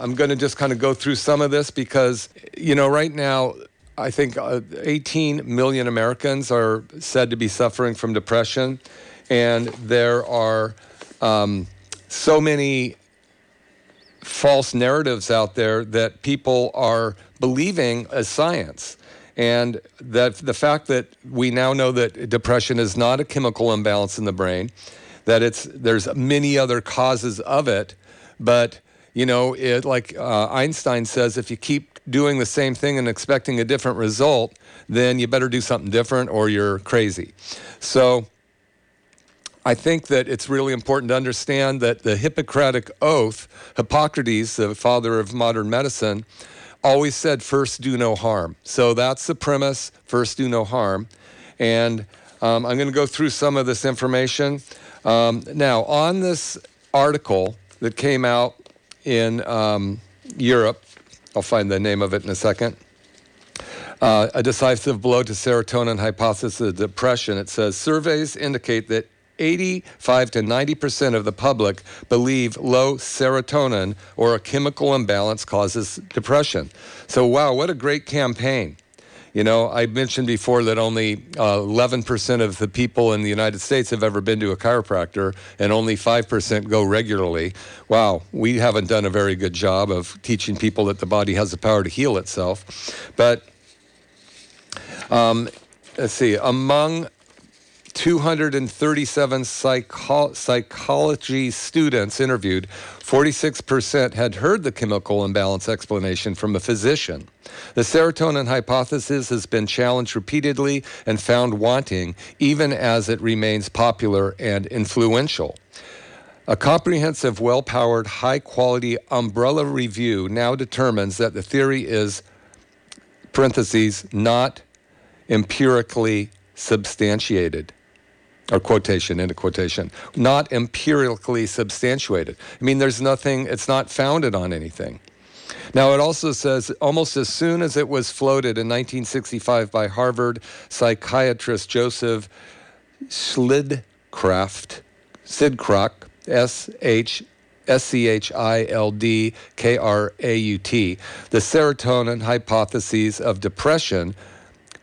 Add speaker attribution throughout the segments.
Speaker 1: I'm going to just kind of go through some of this because, you know, right now, I think uh, 18 million Americans are said to be suffering from depression. And there are um, so many false narratives out there that people are believing as science. And that the fact that we now know that depression is not a chemical imbalance in the brain, that it's there's many other causes of it, but you know, it like uh, Einstein says, if you keep doing the same thing and expecting a different result, then you better do something different or you're crazy. So I think that it's really important to understand that the Hippocratic Oath, Hippocrates, the father of modern medicine, always said, first do no harm. So that's the premise first do no harm. And um, I'm going to go through some of this information. Um, now, on this article that came out in um, Europe. I'll find the name of it in a second. Uh, a decisive blow to serotonin hypothesis of depression. It says surveys indicate that 85 to 90 percent of the public believe low serotonin or a chemical imbalance causes depression. So, wow, what a great campaign! You know, I mentioned before that only uh, 11% of the people in the United States have ever been to a chiropractor, and only 5% go regularly. Wow, we haven't done a very good job of teaching people that the body has the power to heal itself. But um, let's see, among 237 psycho- psychology students interviewed, 46% had heard the chemical imbalance explanation from a physician. The serotonin hypothesis has been challenged repeatedly and found wanting, even as it remains popular and influential. A comprehensive, well powered, high quality umbrella review now determines that the theory is, parentheses, not empirically substantiated or quotation into quotation, not empirically substantiated. I mean, there's nothing, it's not founded on anything. Now, it also says almost as soon as it was floated in 1965 by Harvard psychiatrist Joseph Schildkraut, Sidcrock, S H S C H I L D K R A U T, the serotonin hypotheses of depression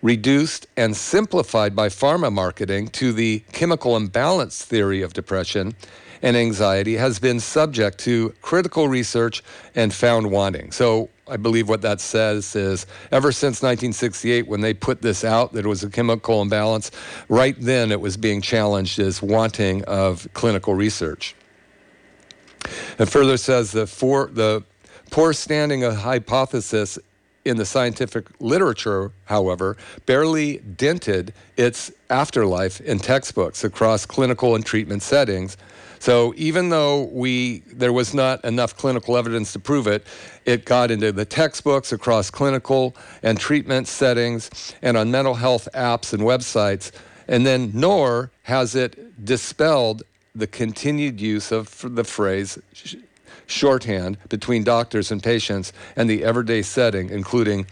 Speaker 1: reduced and simplified by pharma marketing to the chemical imbalance theory of depression and anxiety has been subject to critical research and found wanting. So I believe what that says is ever since 1968, when they put this out that it was a chemical imbalance, right then it was being challenged as wanting of clinical research. It further says the, for, the poor standing of hypothesis in the scientific literature, however, barely dented its afterlife in textbooks across clinical and treatment settings. So even though we there was not enough clinical evidence to prove it, it got into the textbooks across clinical and treatment settings and on mental health apps and websites. And then nor has it dispelled the continued use of the phrase shorthand between doctors and patients and the everyday setting, including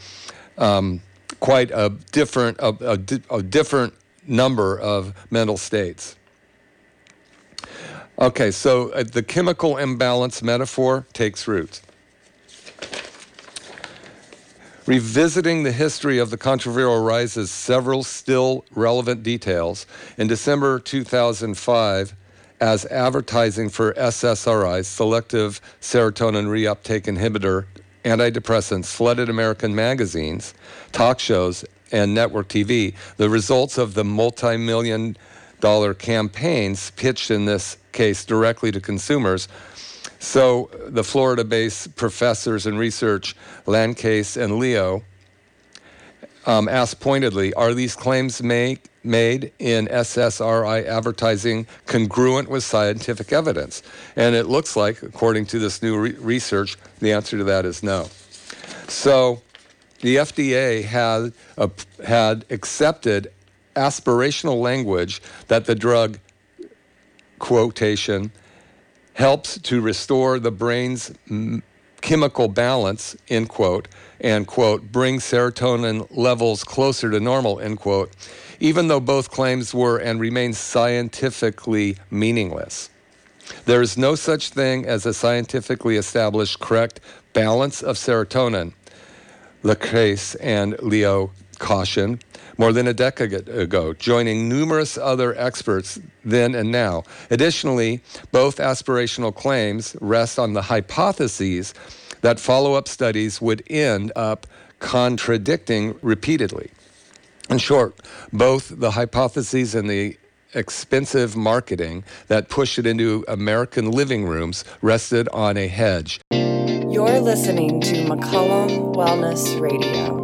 Speaker 1: um, quite a different, a, a, a different number of mental states. Okay, so uh, the chemical imbalance metaphor takes root. Revisiting the history of the controversial rises several still relevant details. In December 2005, as advertising for SSRIs, selective serotonin reuptake inhibitor antidepressants, flooded American magazines, talk shows, and network TV. The results of the multi million dollar campaigns pitched in this case directly to consumers. So the Florida based professors and research, Lacasse and Leo, um, asked pointedly Are these claims make, made in SSRI advertising congruent with scientific evidence? And it looks like, according to this new re- research, the answer to that is no. So the FDA had, uh, had accepted aspirational language that the drug quotation helps to restore the brain's m- chemical balance, end quote, and quote, bring serotonin levels closer to normal, end quote, even though both claims were and remain scientifically meaningless. There is no such thing as a scientifically established correct balance of serotonin. Lacasse and Leo caution more than a decade ago, joining numerous other experts then and now. Additionally, both aspirational claims rest on the hypotheses that follow up studies would end up contradicting repeatedly. In short, both the hypotheses and the expensive marketing that pushed it into American living rooms rested on a hedge.
Speaker 2: You're listening to McCollum Wellness Radio.